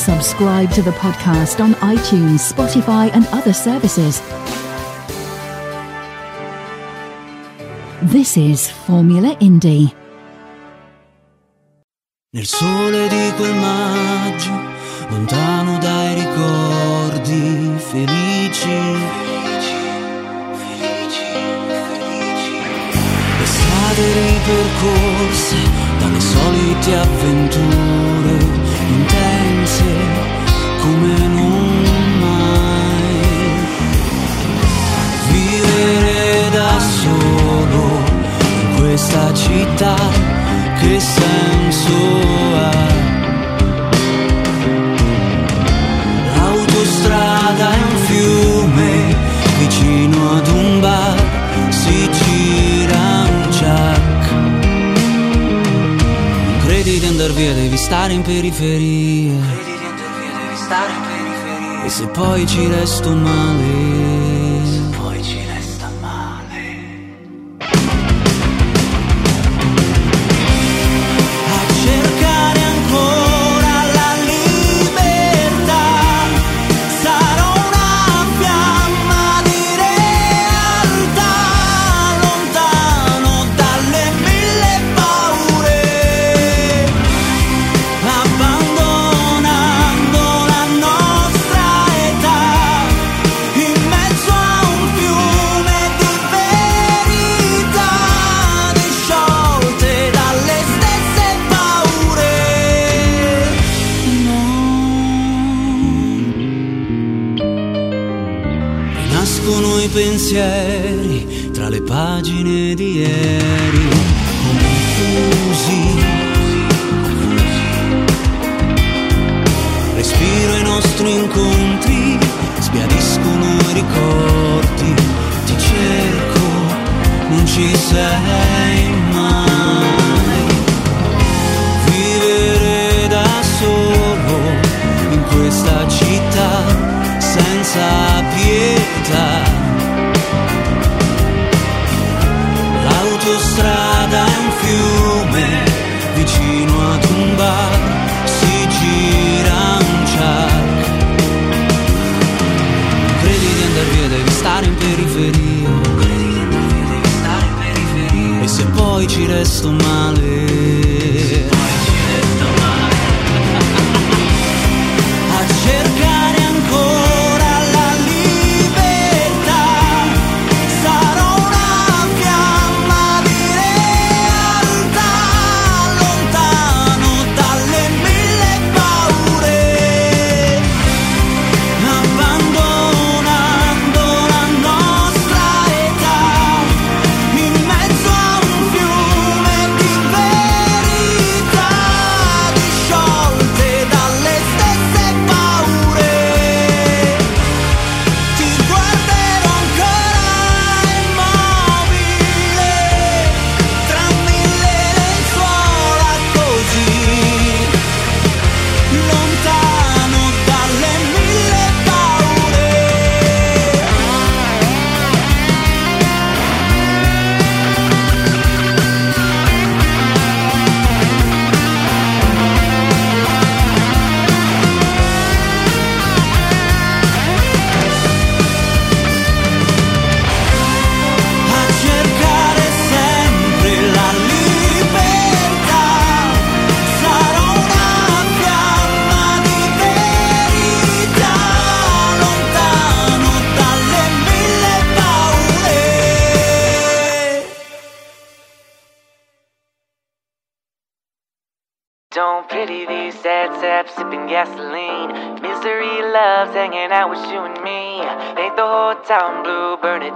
Subscribe to the podcast on iTunes, Spotify, and other services. This is Formula Indie. Nel sole di quel maggio, lontano dai ricordi felici. Ripercorse dalle solite avventure intense come non mai. Vivere da solo in questa città, che senso ha? Andar via, devi stare in periferia. E se poi ci resto male. Non eres tu male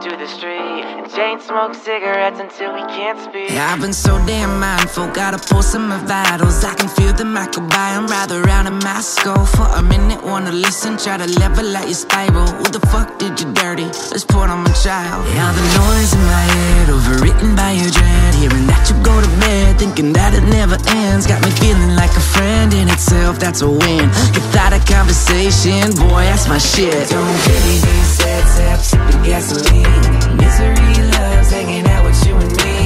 to the street. Smoke cigarettes until we can't speak. Yeah, I've been so damn mindful, gotta pulse in my vitals. I can feel the microbiome rather around in my skull. For a minute, wanna listen, try to level out your spiral. Who the fuck did you dirty? Let's pour on my child. Yeah, the noise in my head, overwritten by your dread. Hearing that you go to bed, thinking that it never ends. Got me feeling like a friend in itself, that's a win. Cathartic conversation, boy, that's my shit. Don't pity these sad saps, sipping gasoline. Misery hanging out with you and me.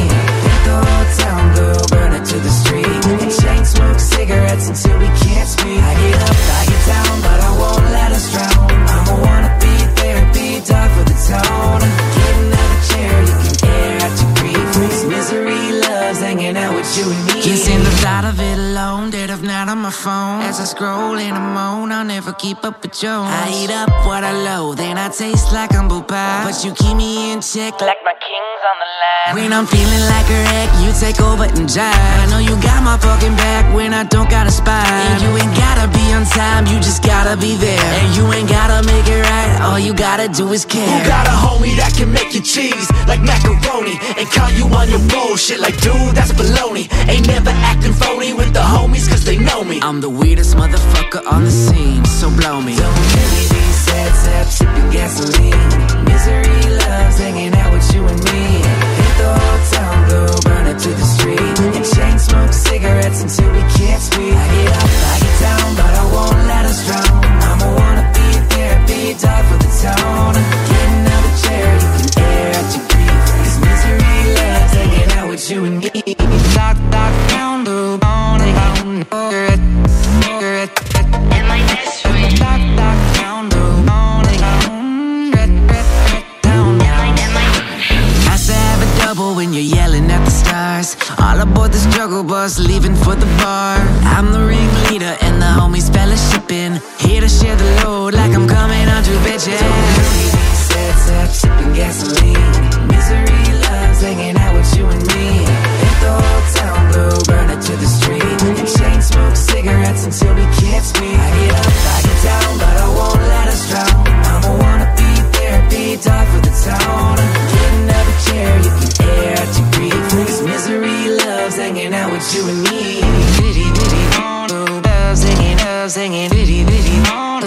Think the whole town blue, burn it to the street. And chain smoke cigarettes until we can't speak. I get up, I get down, but I won't let us drown. I'ma wanna be therapy, dog for the tone. Get another chair, you can air out your grief. Misery loves hanging out with you and me. Can't seem to thought of it alone, dead of night on my phone. As I scroll and I moan, I'll never keep up with Jones. I eat up what I loathe, then I taste like humble pie. But you keep me in check, Like my king's on the line. When I'm feeling like a wreck, you take over and jive. I know you got my fucking back when I don't got a spine. And you ain't gotta be on time, you just gotta be there. And you ain't gotta make it right, all you gotta do is care. Who got a homie that can make you cheese like macaroni and call you on your bullshit like dude that's baloney. Ain't never acting phony with the homies cause they know me. I'm the weirdest motherfucker on the scene, so blow me. Don't pity these sad saps, sipping gasoline. Misery loves hanging out with you and me. Hit the whole town blue, burn it to the street. And chain smoke cigarettes until we can't speak. I get up, I get down, but I won't let us drown. Stars. All aboard the struggle bus, leaving for the bar. I'm the ringleader and the homies fellowshipping. Here to share the load like I'm coming on to bitches. Sad sap, sipping gasoline. Misery loves hanging out with you and me. Hit the whole town blue, burn it to the street. And chain smoke cigarettes until we can't speak. I get up, I get down, but I won't let us drown. I'ma wanna be therapy, dog for the town. With you and me. Bitty, bitty, auto, bells singing, bells singing, bitty, bitty, auto.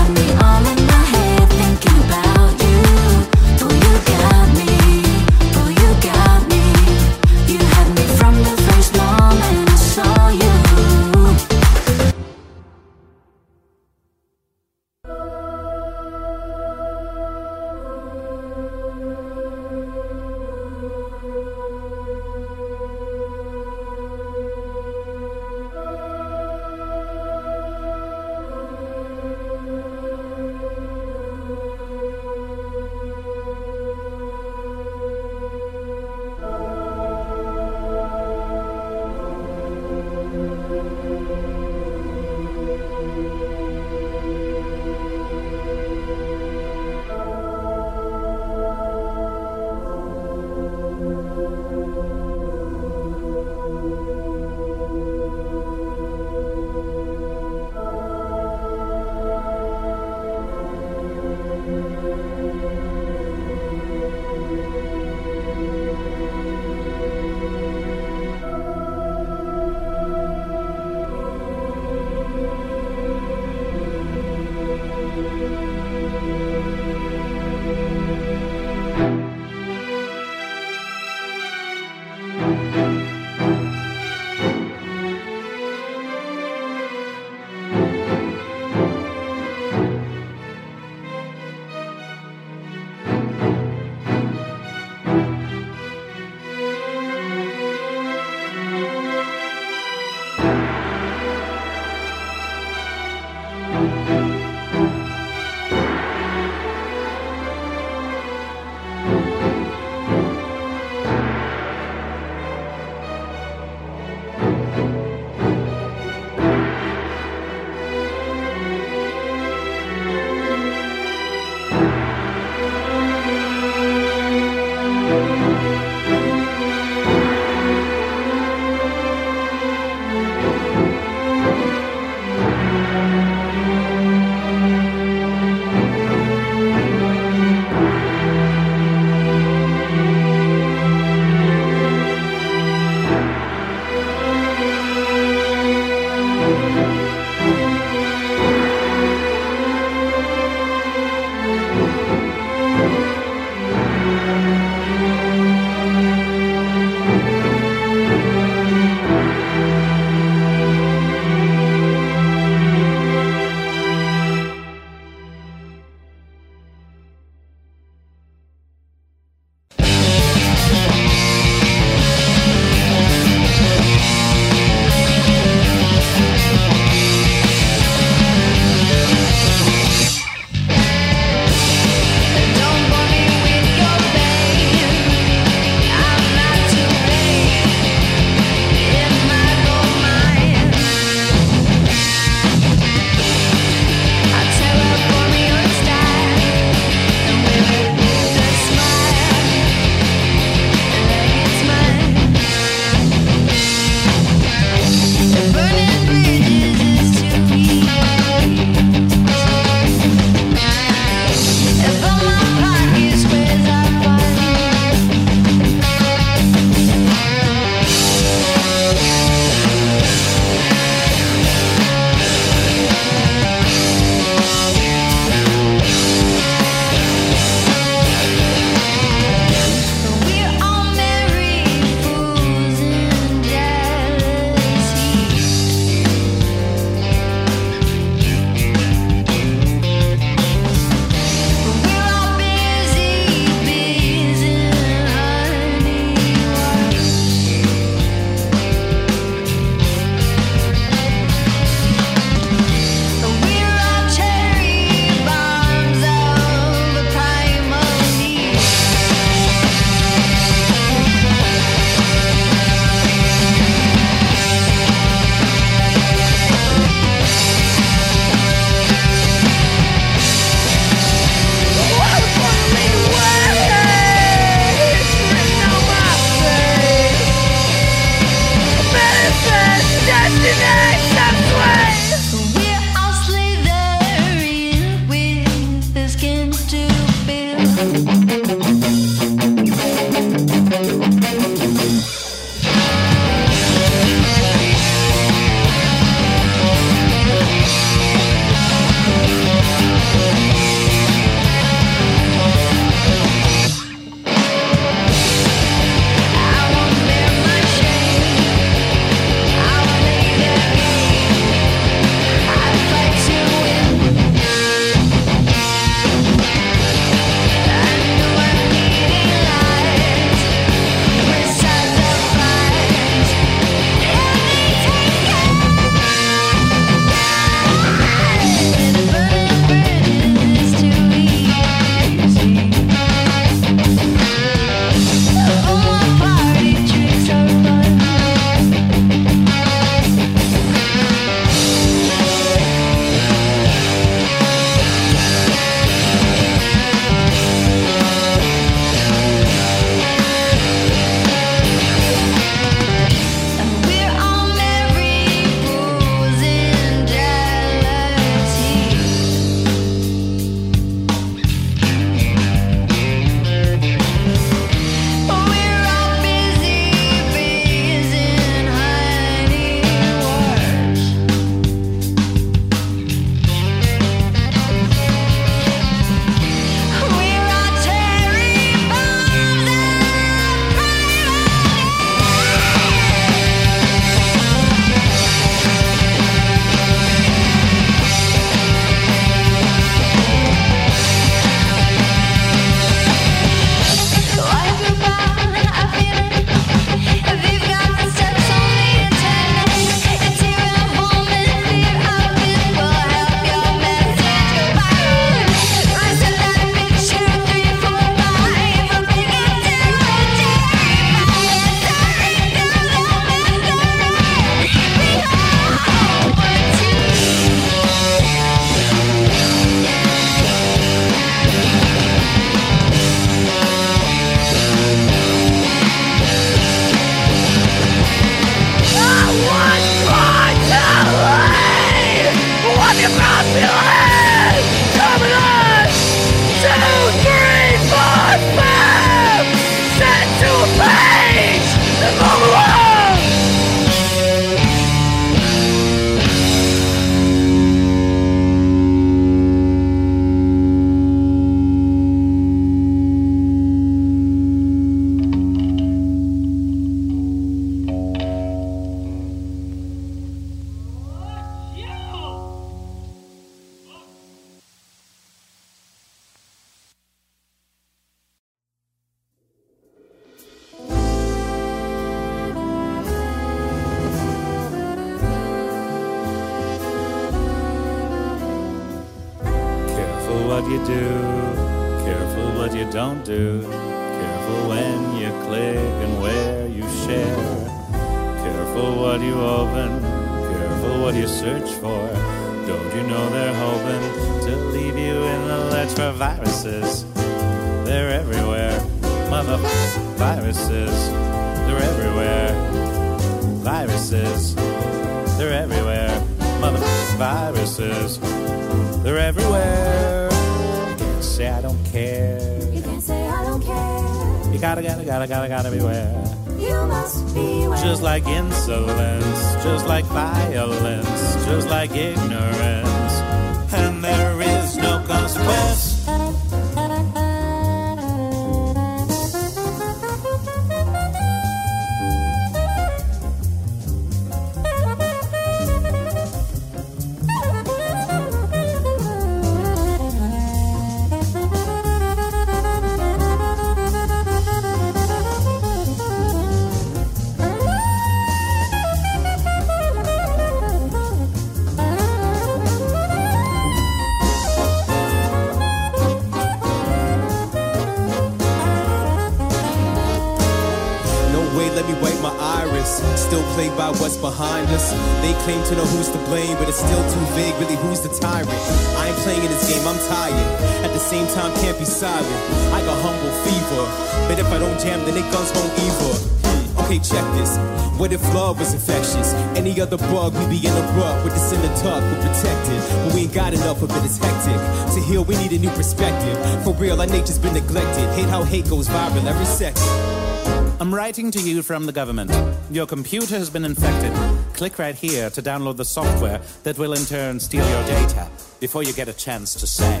The government. Your computer has been infected. Click right here to download the software that will in turn steal your data before you get a chance to say,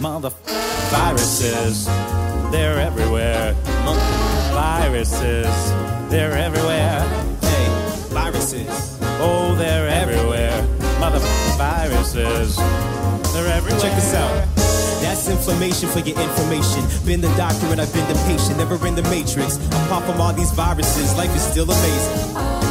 Mother viruses, they're everywhere. Viruses, they're everywhere. Hey, viruses. Oh, they're everywhere. Mother viruses, they're everywhere. Check this out. That's inflammation for your information. Been the doctor and I've been the patient, never in the matrix. Apart from all these viruses, life is still amazing.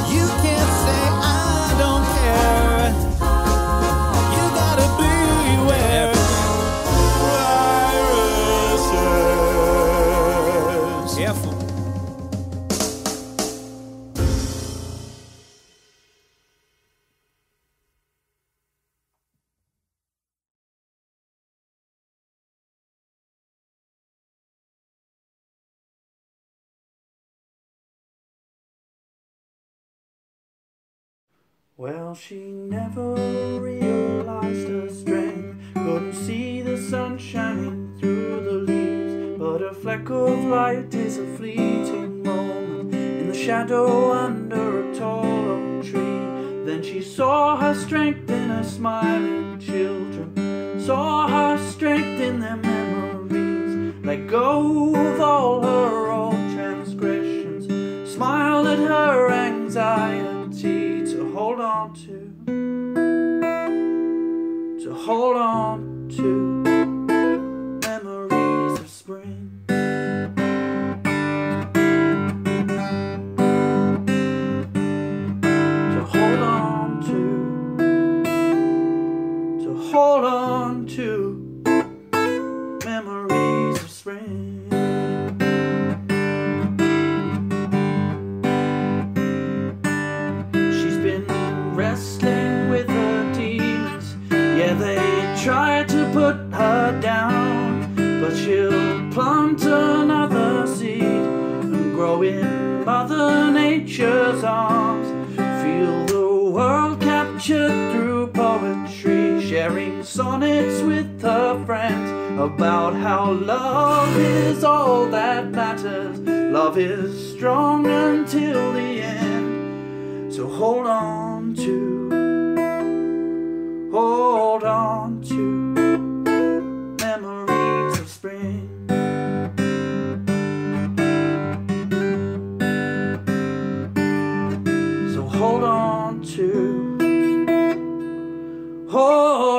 Well, she never realized her strength. Couldn't see the sun shining through the leaves. But a fleck of light is a fleeting moment in the shadow under a tall oak tree. Then she saw her strength in her smiling children. Saw her strength in their memories. Let go of all her old transgressions. Smiled at her anxiety hold on to. To hold on to. Nature's arms. Feel the world captured through poetry, sharing sonnets with her friends about how love is all that matters. Love is strong until the end. So hold on to, hold on to memories of spring. Hold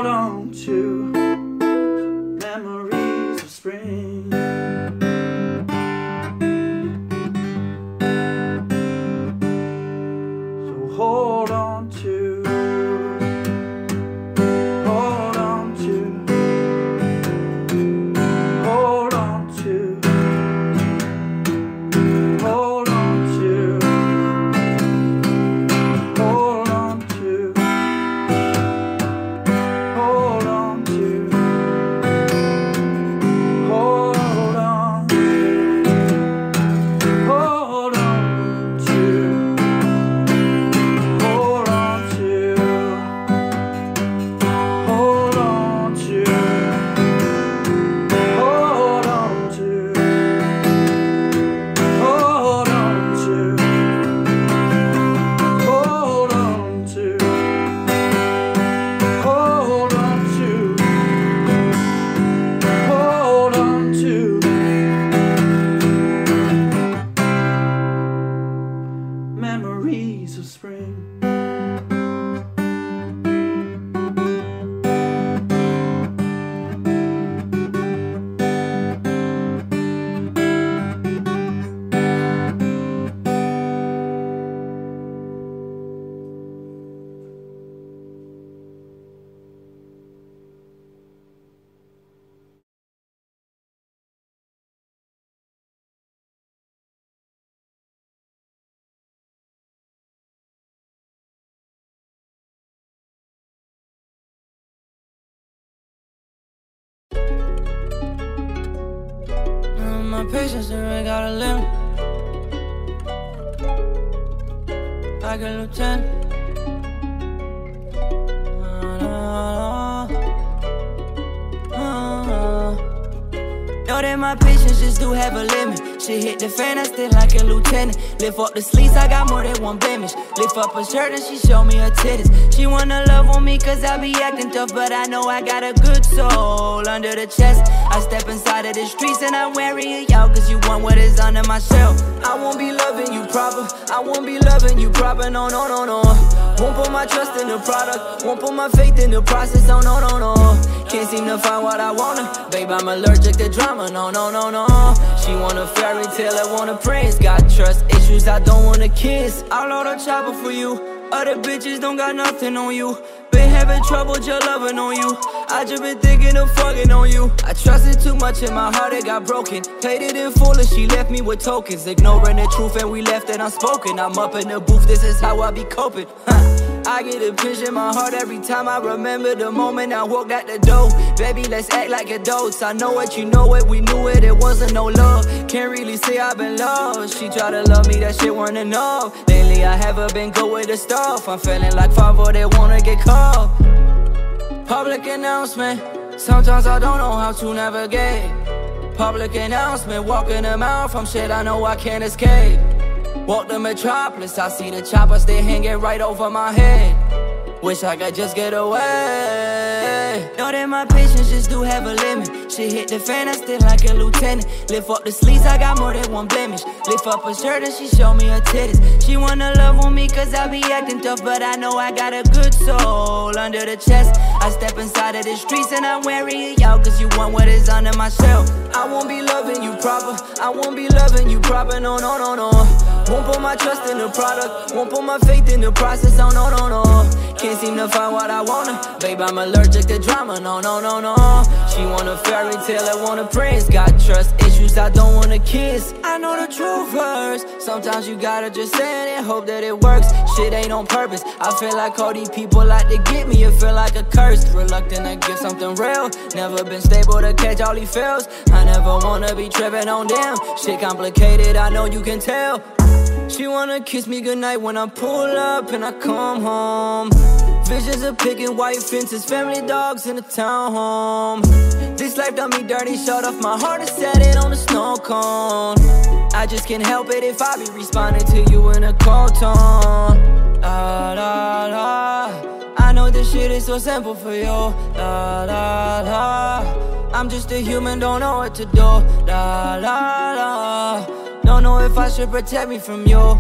my patience really got a limit. Like a lieutenant. Uh-huh. Uh-huh. Know that my patience just do have a limit. Shit hit the fan, I still like a lieutenant. Lift up the sleeves, I got more than one blemish. Lift up her shirt and she show me her titties. She wanna love on me cause I be acting tough, but I know I got a good soul under the chest. I step inside of the streets and I'm wearing it out cause you want what is under my shell. I won't be loving you proper, I won't be loving you proper, no, no, no, no. Won't put my trust in the product, won't put my faith in the process, no, no, no, no. Can't seem to find what I wanna. Babe, I'm allergic to drama, no, no, no, no. She want a fairy tale, I want a prince. Got trust issues, I don't wanna kiss. I'll load a chopper for you. Other bitches don't got nothing on you. Been having trouble just loving on you. I just been thinking of fucking on you. I trusted too much in my heart, it got broken. Played it in full and she left me with tokens. Ignoring the truth and we left it unspoken. I'm up in the booth, this is how I be coping. Huh. I get a pinch in my heart every time I remember the moment I walked out the door. Baby, let's act like adults. I know what you know it, we knew it, it wasn't no love. Can't really say I've been lost. She tried to love me, that shit weren't enough. Lately, I haven't been good with the stuff. I'm feeling like Favo, they wanna get caught. Public announcement. Sometimes I don't know how to navigate. Public announcement, walking them out from shit I know I can't escape. Walk the metropolis, I see the choppers, they hanging right over my head. Wish I could just get away. Know that my patience just do have a limit. She hit the fan, I still like a lieutenant. Lift up the sleeves, I got more than one blemish. Lift up her shirt and she show me her titties. She wanna love on me cause I be acting tough, but I know I got a good soul under the chest. I step inside of the streets and I'm wearing it out cause you want what is under my shell. I won't be loving you proper, I won't be loving you proper, no, no, no, no. Won't put my trust in the product, won't put my faith in the process, oh no, no, no. Can't seem to find what I wanna. Babe, I'm allergic to drama, no, no, no, no. She want a fairy tale, I want a prince. Got trust issues, I don't wanna kiss. I know the truth hurts. Sometimes you gotta just say it and hope that it works. Shit ain't on purpose. I feel like all these people like to get me, it feel like a curse. Reluctant to give something real. Never been stable to catch all these fails. I never wanna be tripping on them. Shit complicated, I know you can tell. She wanna kiss me goodnight when I pull up and I come home. Visions of picking white fences, family dogs in a townhome. This life done me dirty, shut off my heart and set it on a snow cone. I just can't help it if I be responding to you in a cold tone. La la la. I know this shit is so simple for you. La la la. I'm just a human, don't know what to do. La la la. Don't know if I should protect me from you.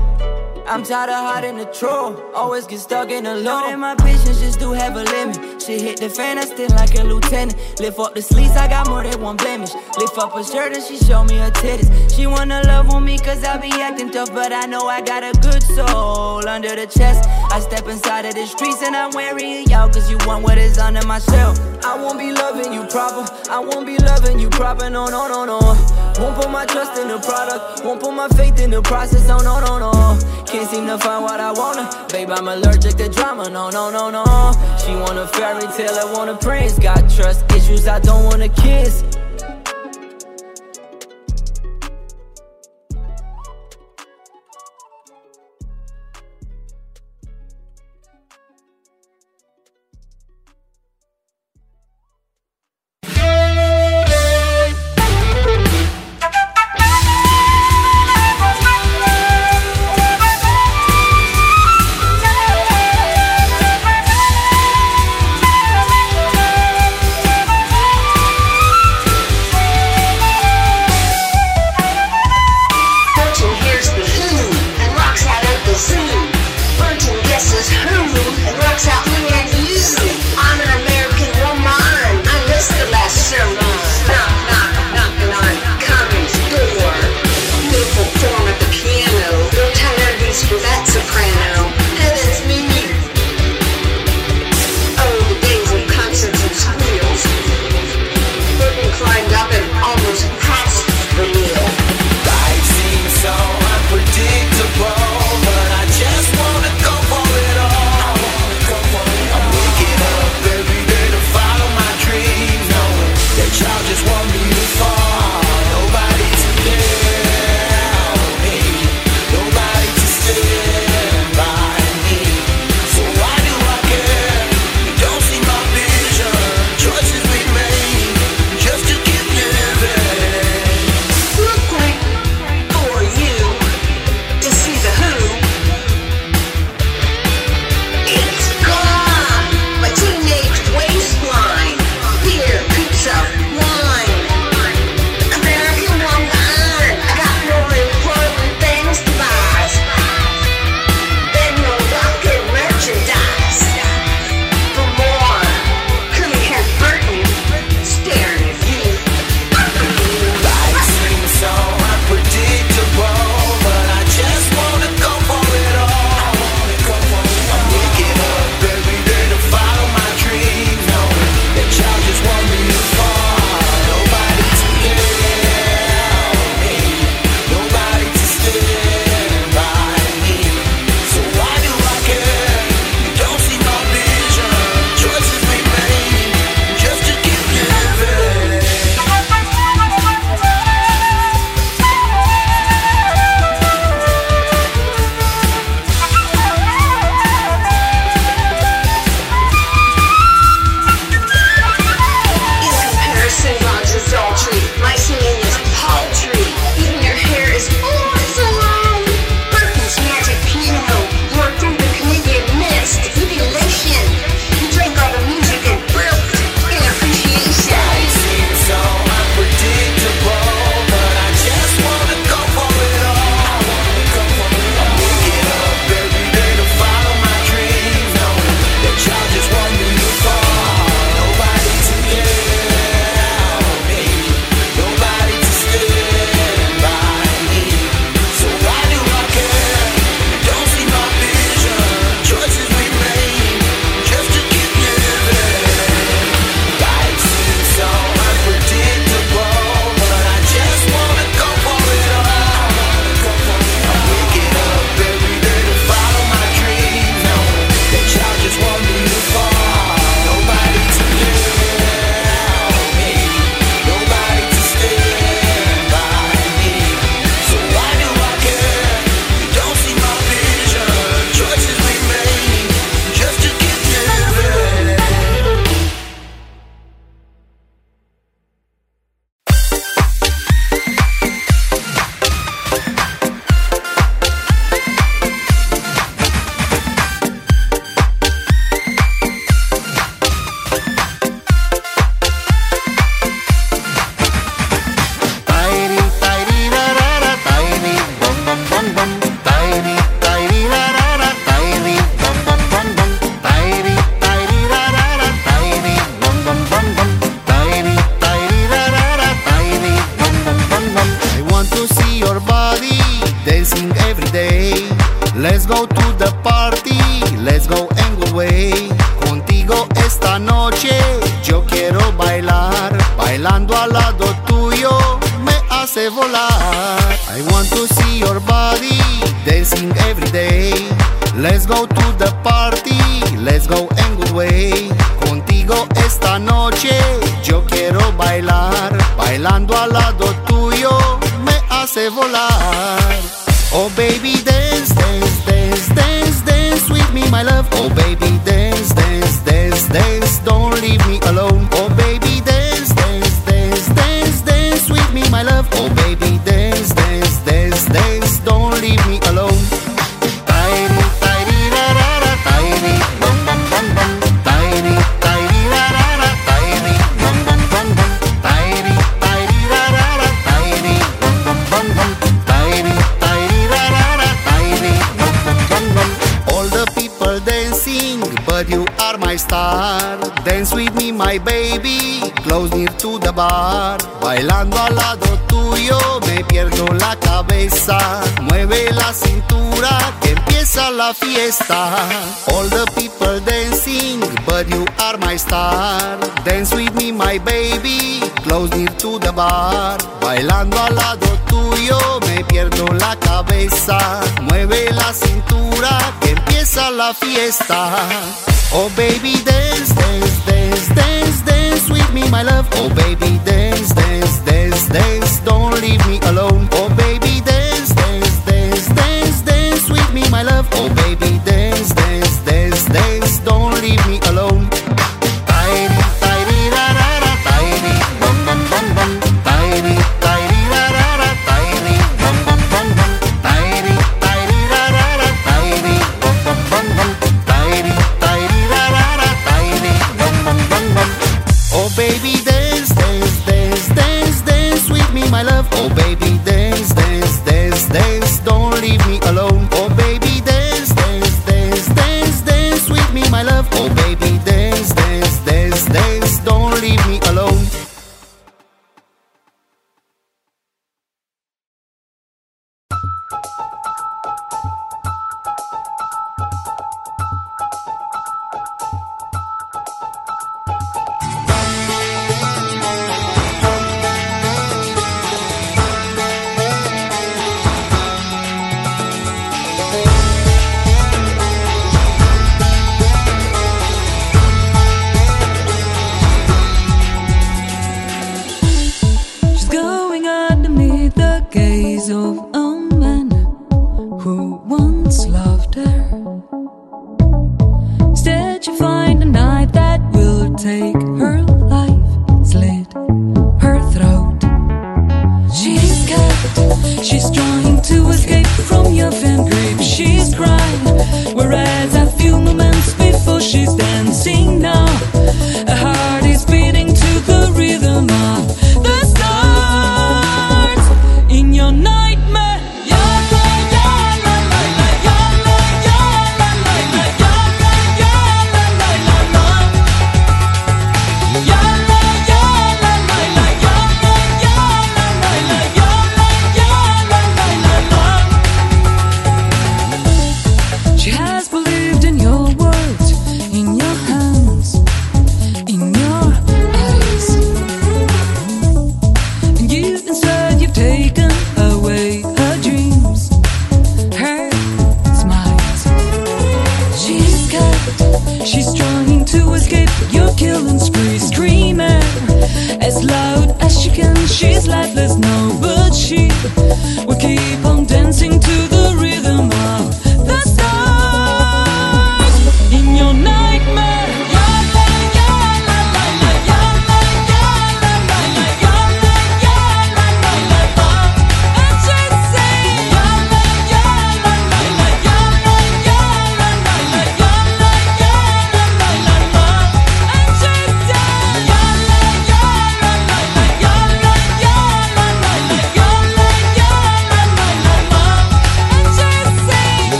I'm tired of hiding the truth. Always get stuck in the loop. That my patience just do have a limit. She hit the fan, I still like a lieutenant. Lift up the sleeves, I got more than one blemish. Lift up her shirt and she show me her titties. She wanna love on me cause I be acting tough, but I know I got a good soul under the chest. I step inside of the streets and I'm wearing out cause you want what is under my shell. I won't be loving you proper, I won't be loving you proper, no, no, no, no. Won't put my trust in the product, won't put my faith in the process, no, no, no, no. Can't seem to find what I wanna. Babe, I'm allergic to drama, no, no, no, no. She want a fairy tale, I want a prince. Got trust issues, I don't wanna kiss.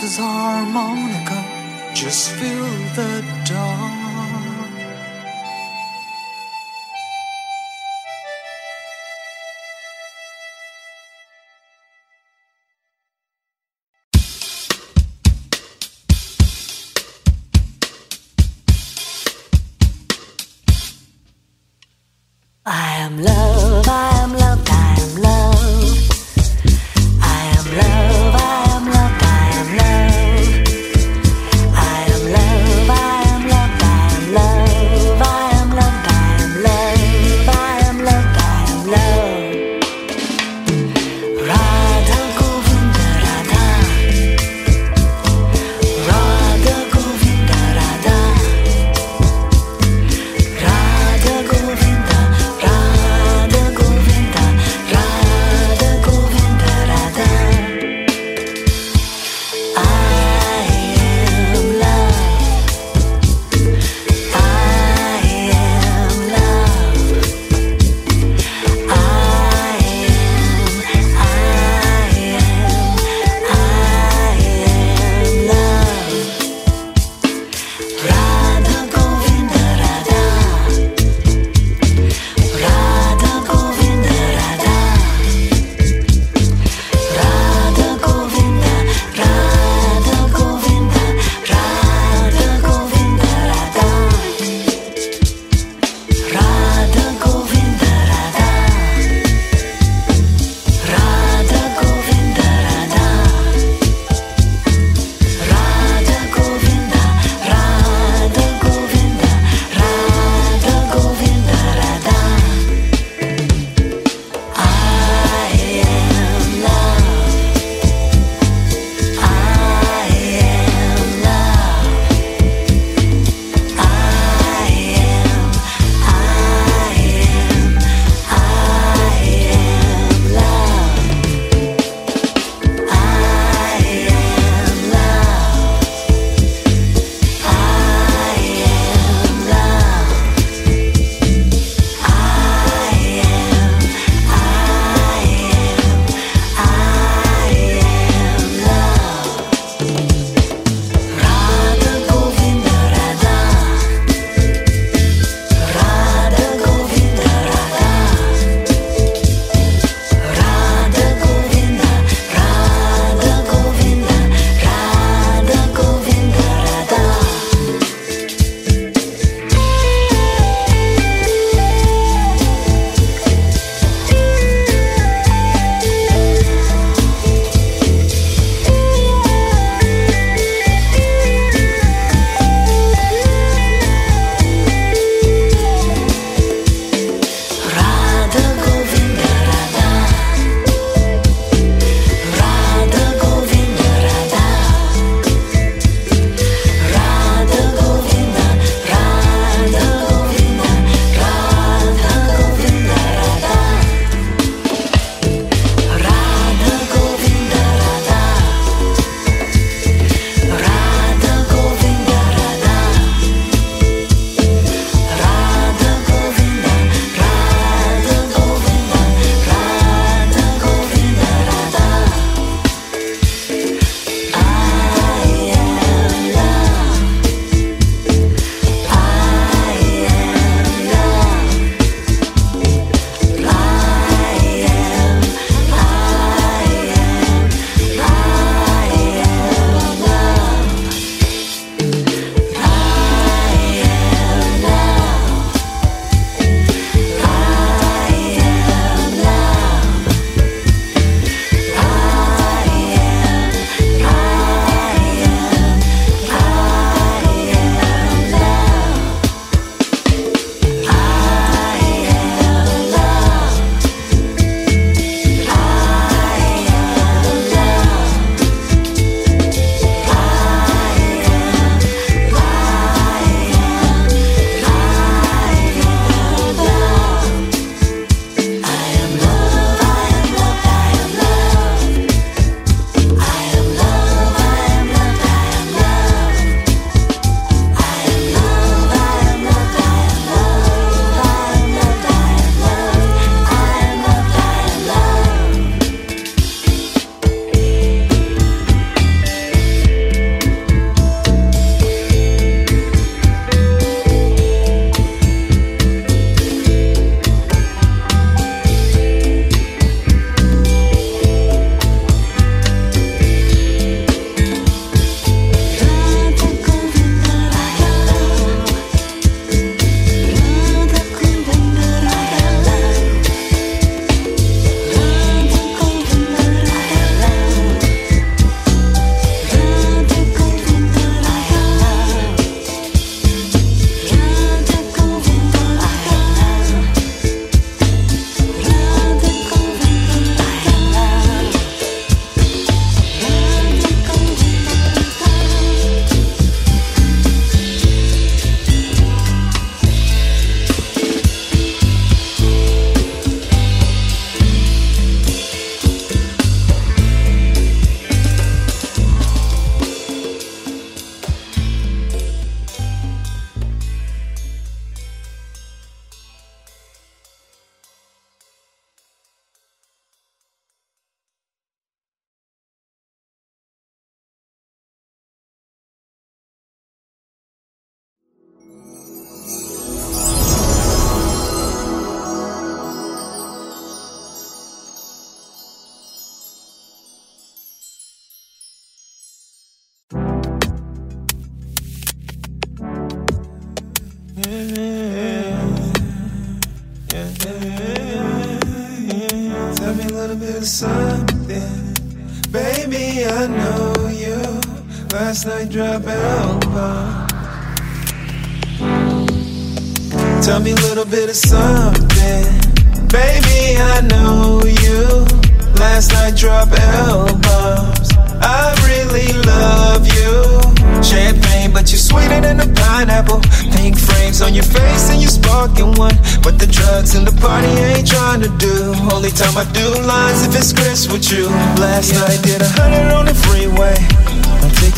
His harmonica. Just filled the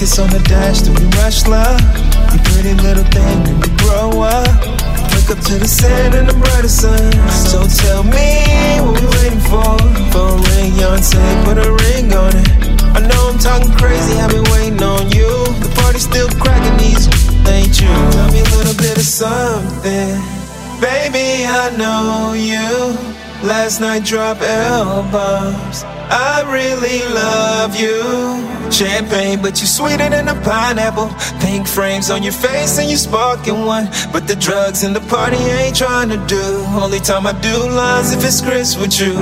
Tickets on the dash, do we rush love? You pretty little thing, when you grow up. Wake up to the sun and the brighter sun. So tell me what we waiting for. For a ring, Beyonce, put a ring on it. I know I'm talking crazy, I've been waiting on you. The party's still cracking these, ain't you? Tell me a little bit of something. Baby, I know you. Last night drop albums. I really love you. Champagne, but you're sweeter than a pineapple. Pink frames on your face and you sparking one. But the drugs and the party ain't trying to do. Only time I do lines if it's Chris with you.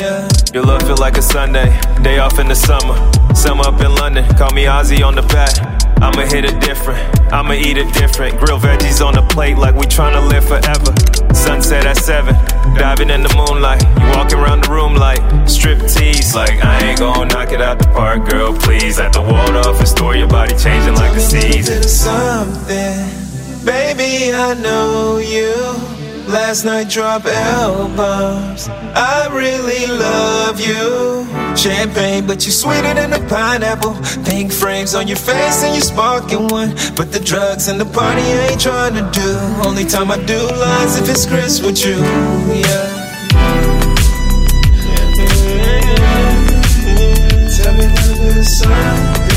Yeah. Your love feel like a Sunday, day off in the summer. Summer up in London, call me Ozzy on the back. I'ma hit it different, I'ma eat it different. Grill veggies on the plate like we tryna live forever. Sunset at 7, diving in the moonlight. You walking around the room like strip tease. Like, I ain't gon' knock it out the park, girl, please. At the Waldorf store, your body changing like the seasons. something. Baby, I know you. Last night drop albums. I really love you. Champagne, but you're sweeter than a pineapple. Pink frames on your face and you're sparking one. But the drugs and the party I ain't trying to do. Only time I do lines if it's Chris with you. Yeah. Tell me bit of something.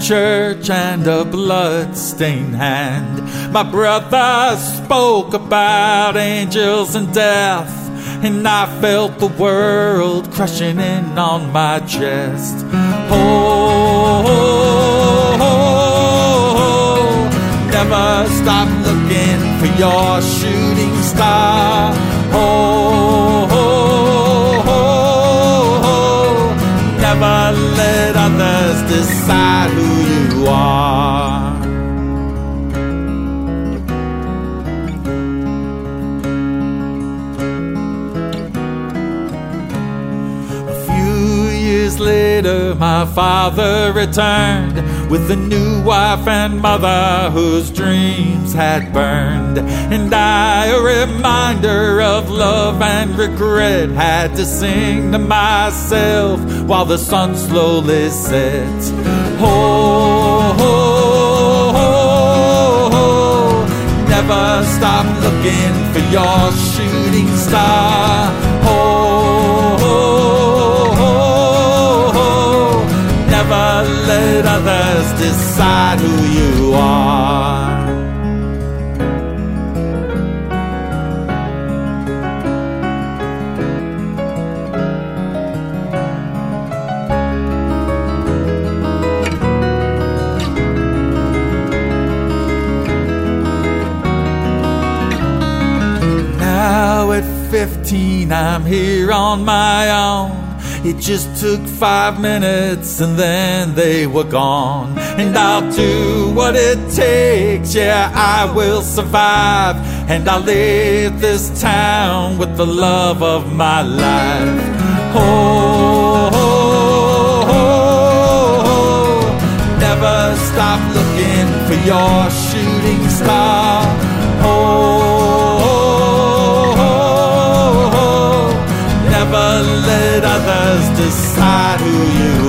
Church and a blood-stained hand. My brother spoke about angels and death, and I felt the world crushing in on my chest. Oh, oh, oh, oh. never stop looking for your shooting star. Oh. never let others decide who are. A few years later, my father returned with a new wife and mother whose dreams had burned. And I, a reminder of love and regret, had to sing to myself while the sun slowly set. Oh, oh, never stop looking for your shooting star. Oh. never let others decide who you mean I'm here on my own. It just took five minutes and then they were gone. And I'll do what it takes, yeah, I will survive. And I'll leave this town with the love of my life. Oh, oh, oh, oh never stop looking for your shooting star. I who you.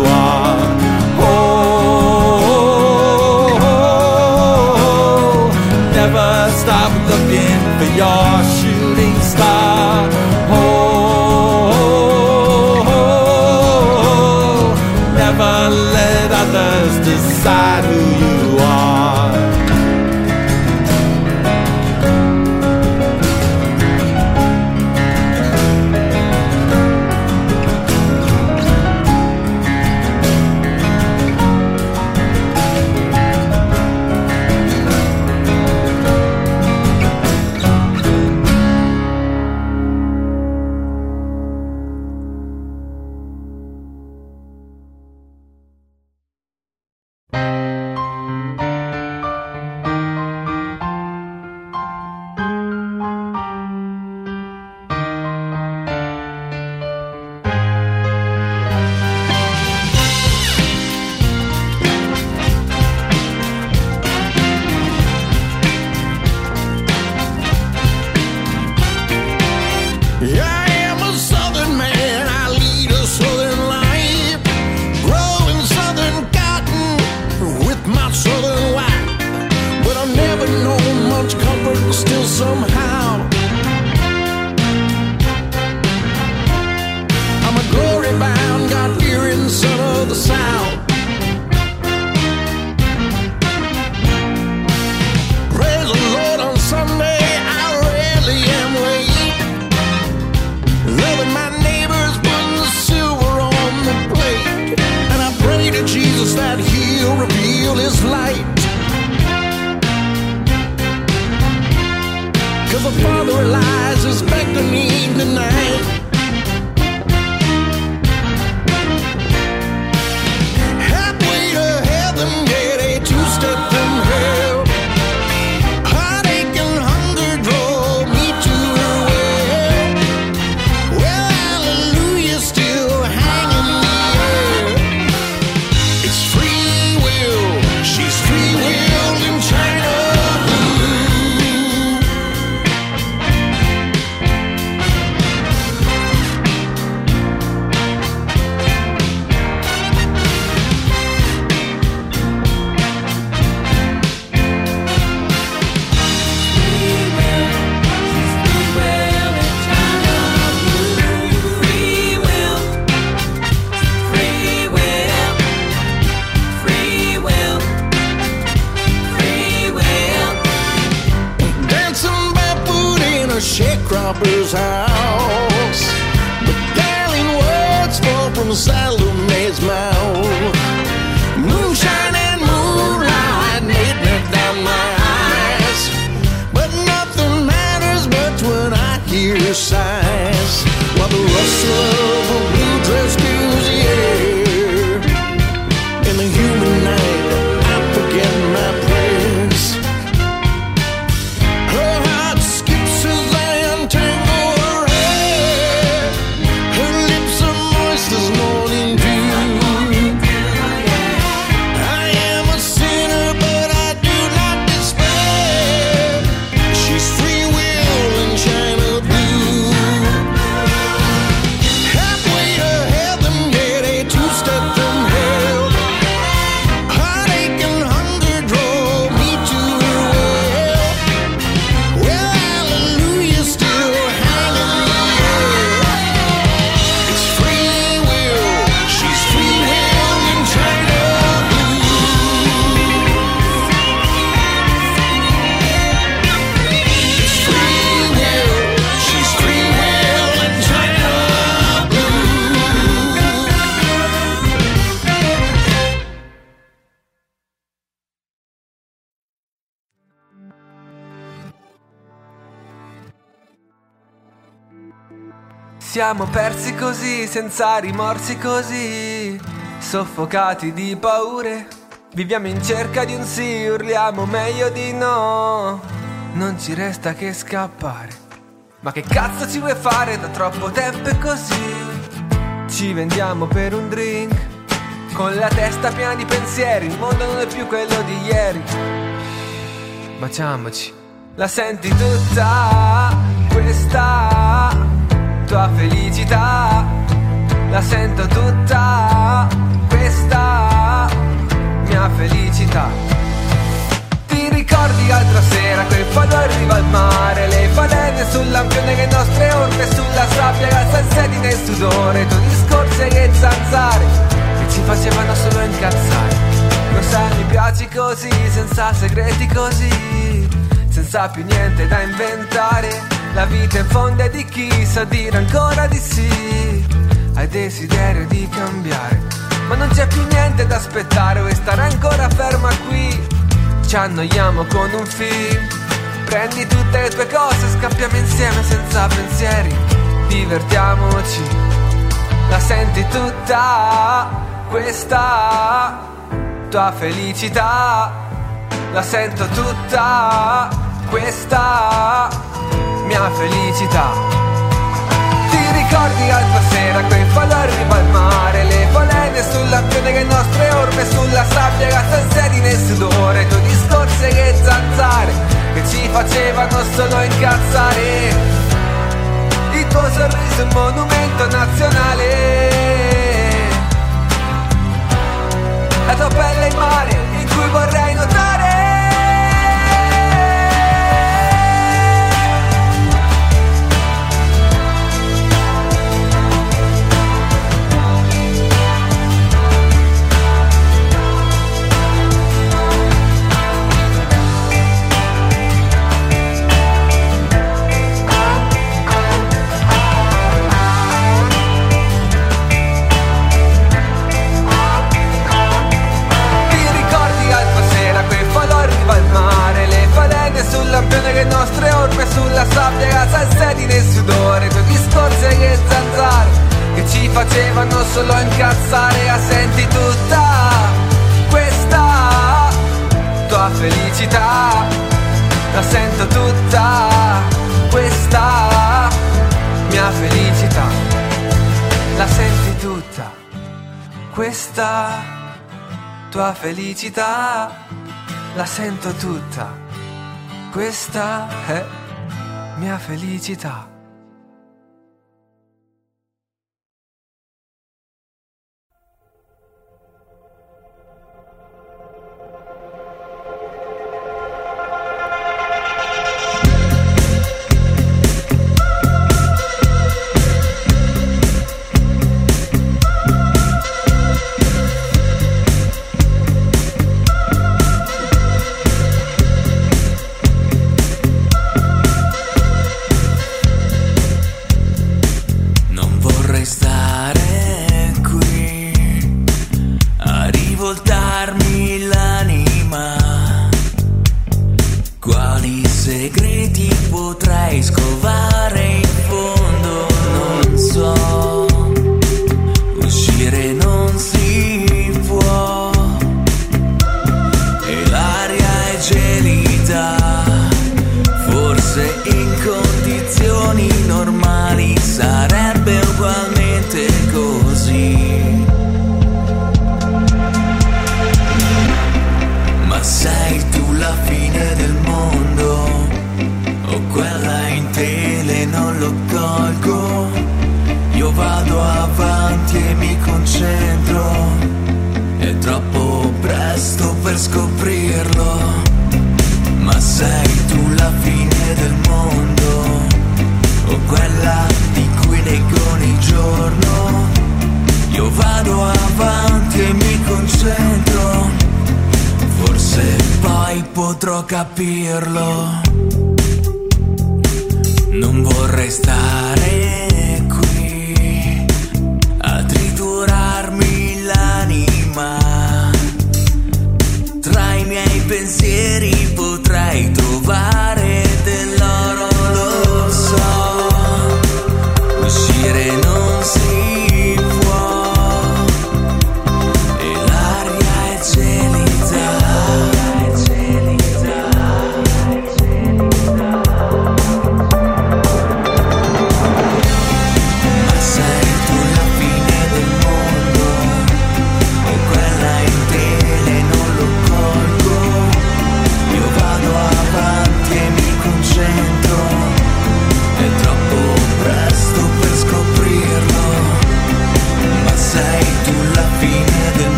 Siamo persi così, senza rimorsi così, soffocati di paure. Viviamo in cerca di un sì, urliamo meglio di no. Non ci resta che scappare. Ma che cazzo ci vuoi fare? Da troppo tempo è così. Ci vendiamo per un drink. Con la testa piena di pensieri, il mondo non è più quello di ieri. Baciamoci, la senti tutta questa tua felicità. La sento tutta questa mia felicità. Ti ricordi l'altra sera quel falò arriva al mare Le falene sul lampione che nostre orme sulla sabbia La salsedine il sudore Tu discorsi e zanzare Che ci facevano solo incazzare Lo sai mi piaci così Senza segreti così Senza più niente da inventare La vita in fondo è di chi sa dire ancora di sì. Hai desiderio di cambiare Ma non c'è più niente da aspettare. Vuoi stare ancora ferma qui? Ci annoiamo con un film. Prendi tutte le tue cose, scappiamo insieme senza pensieri. Divertiamoci. La senti tutta questa tua felicità. La sento tutta questa mia felicità. Ti ricordi l'altra sera quel falò al mare Le polene sul lampione che nostre orme sulla sabbia La salsedine e il sudore Tu discorsi che zanzare Che ci facevano solo incazzare. Il tuo sorriso è un monumento nazionale. La tua pelle il mare in cui vorrei nuotare che nostre orme sulla sabbia salsedine e il sudore Due discorsi e che zanzare Che ci facevano solo incazzare La senti tutta questa tua felicità La sento tutta questa mia felicità La senti tutta questa tua felicità la sento tutta. Questa è mia felicità.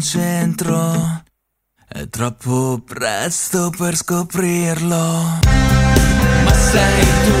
Concentro. È troppo presto per scoprirlo. Ma sei tu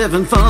having fun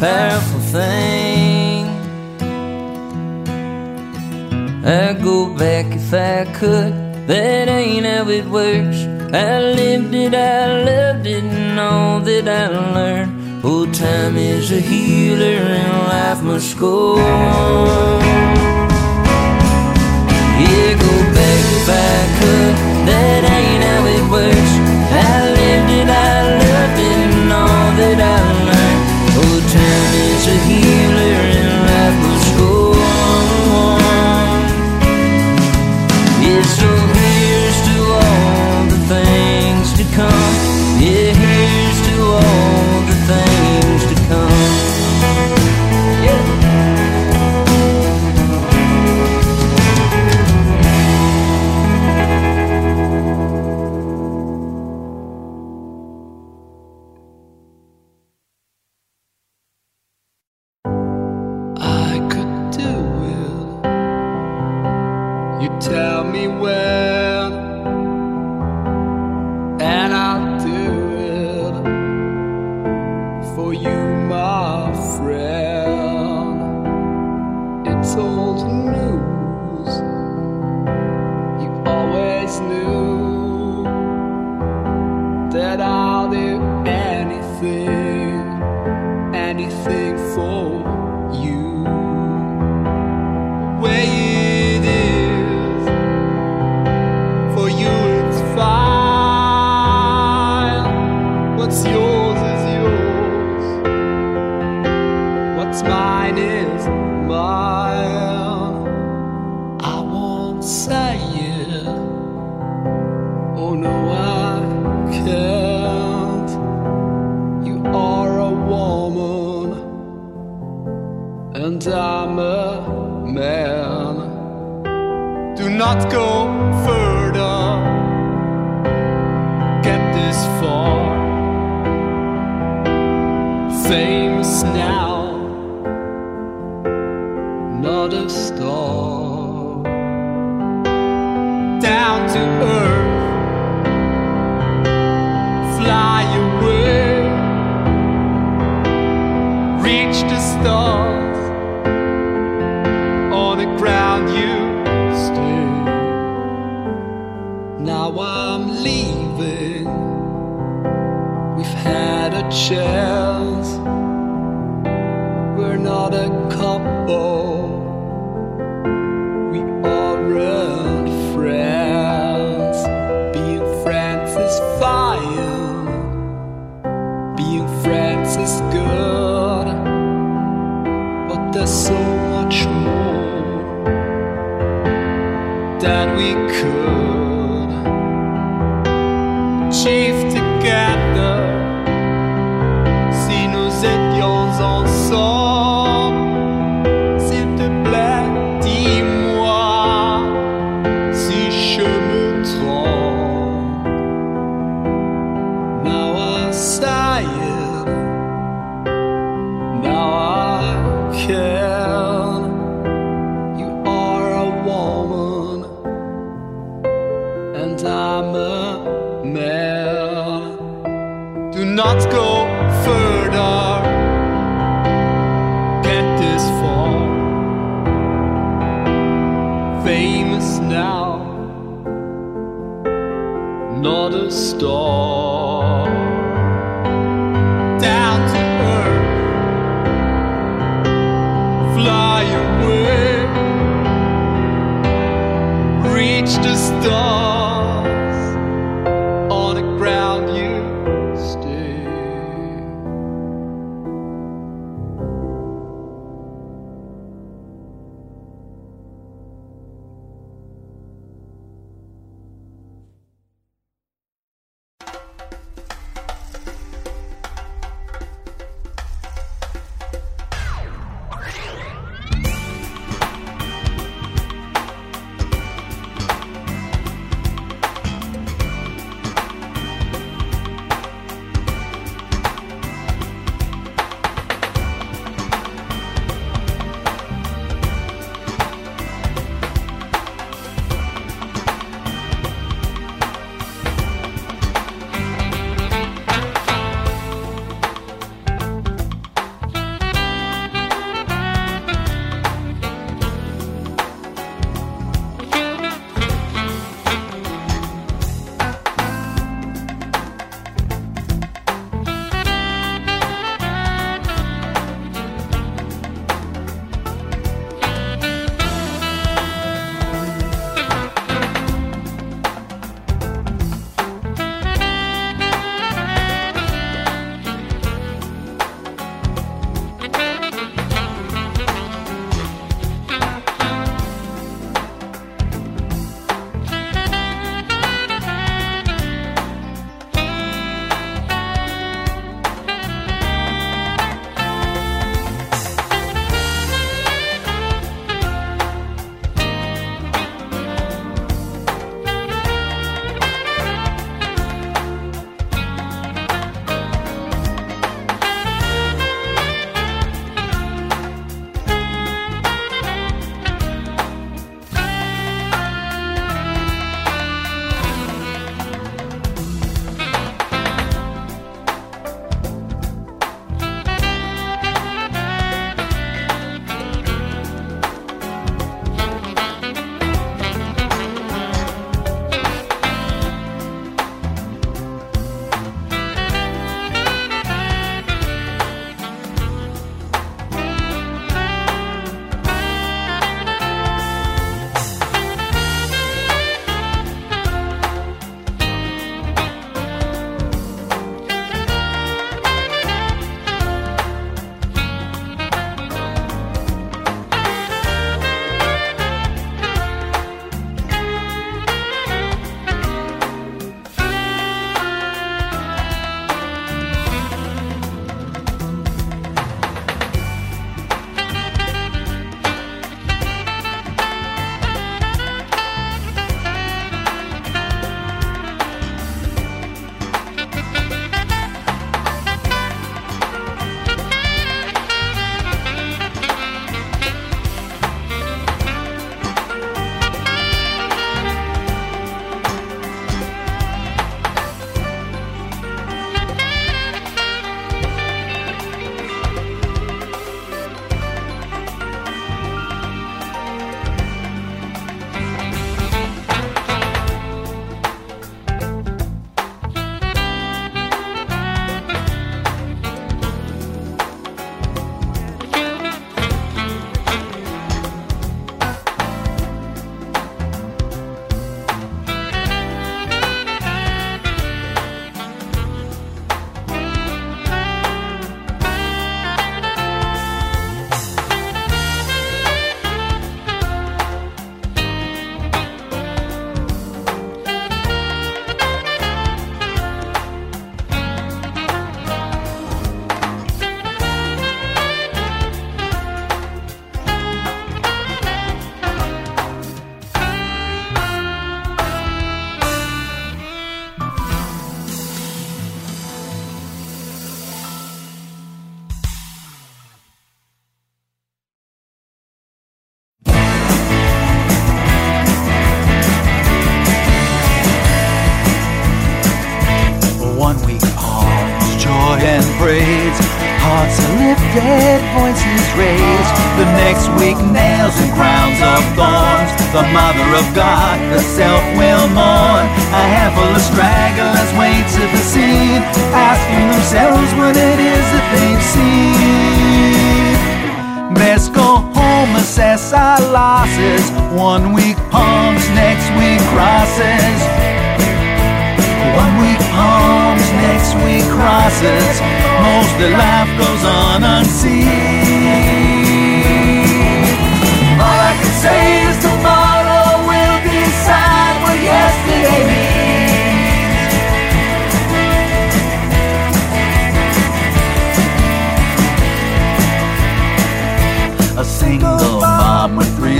powerful thing. I'd go back if I could. That ain't how it works. I lived it, I loved it, and all that I learned. Oh, time is a healer, and life must go on. Yeah, go back if I could. That ain't how it works. I lived it, I loved it, and all that I 之一 let's go The next week nails and crowns of thorns. The mother of God herself will mourn. A handful of stragglers wait to the scene, asking themselves what it is that they've seen. Best go home, assess our losses. One week palms, next week crosses. One week palms, next week crosses. Most of life goes on unseen.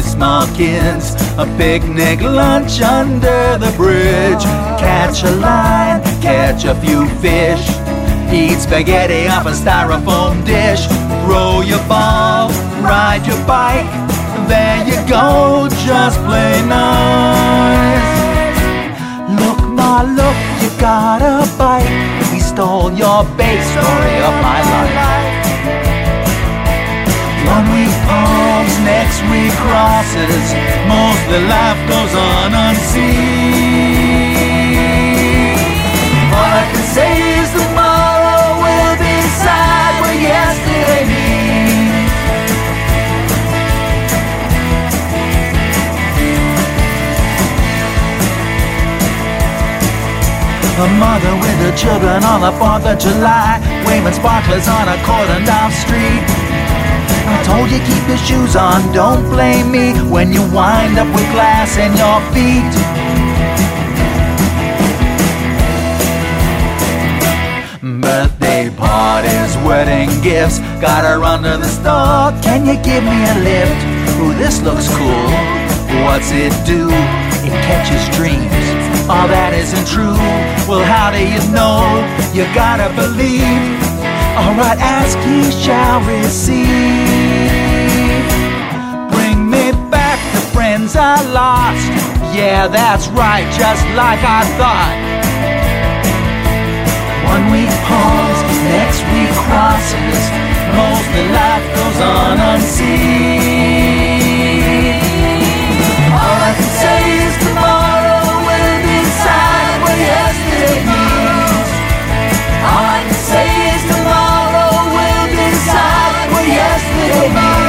Small kids. A picnic lunch under the bridge. Catch a line, catch a few fish. Eat spaghetti off a styrofoam dish. Throw your ball, ride your bike. There you go, just play nice. Look, ma, look, you got a bite. We stole your base story of my life. One week next week crosses. Most of life goes on unseen. All I can say is tomorrow will decide what yesterday means. A mother with her children on the 4th of July, waving sparklers on a cordoned off street. Told you keep your shoes on, don't blame me when you wind up with glass in your feet. Birthday parties, wedding gifts, gotta run to the store. Can you give me a lift? Ooh, this looks cool. What's it do? It catches dreams. All that isn't true. Well, how do you know? You gotta believe. Alright, ask ye shall receive. Bring me back the friends I lost. Yeah, that's right, just like I thought. One week pause, next week crosses. Most of life goes on unseen. Yesterday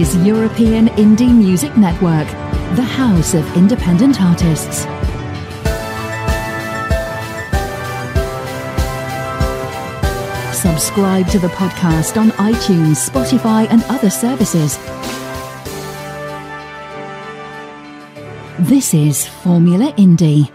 is European Indie Music Network, the house of independent artists. Subscribe to the podcast on iTunes, Spotify, and other services. This is Formula Indie.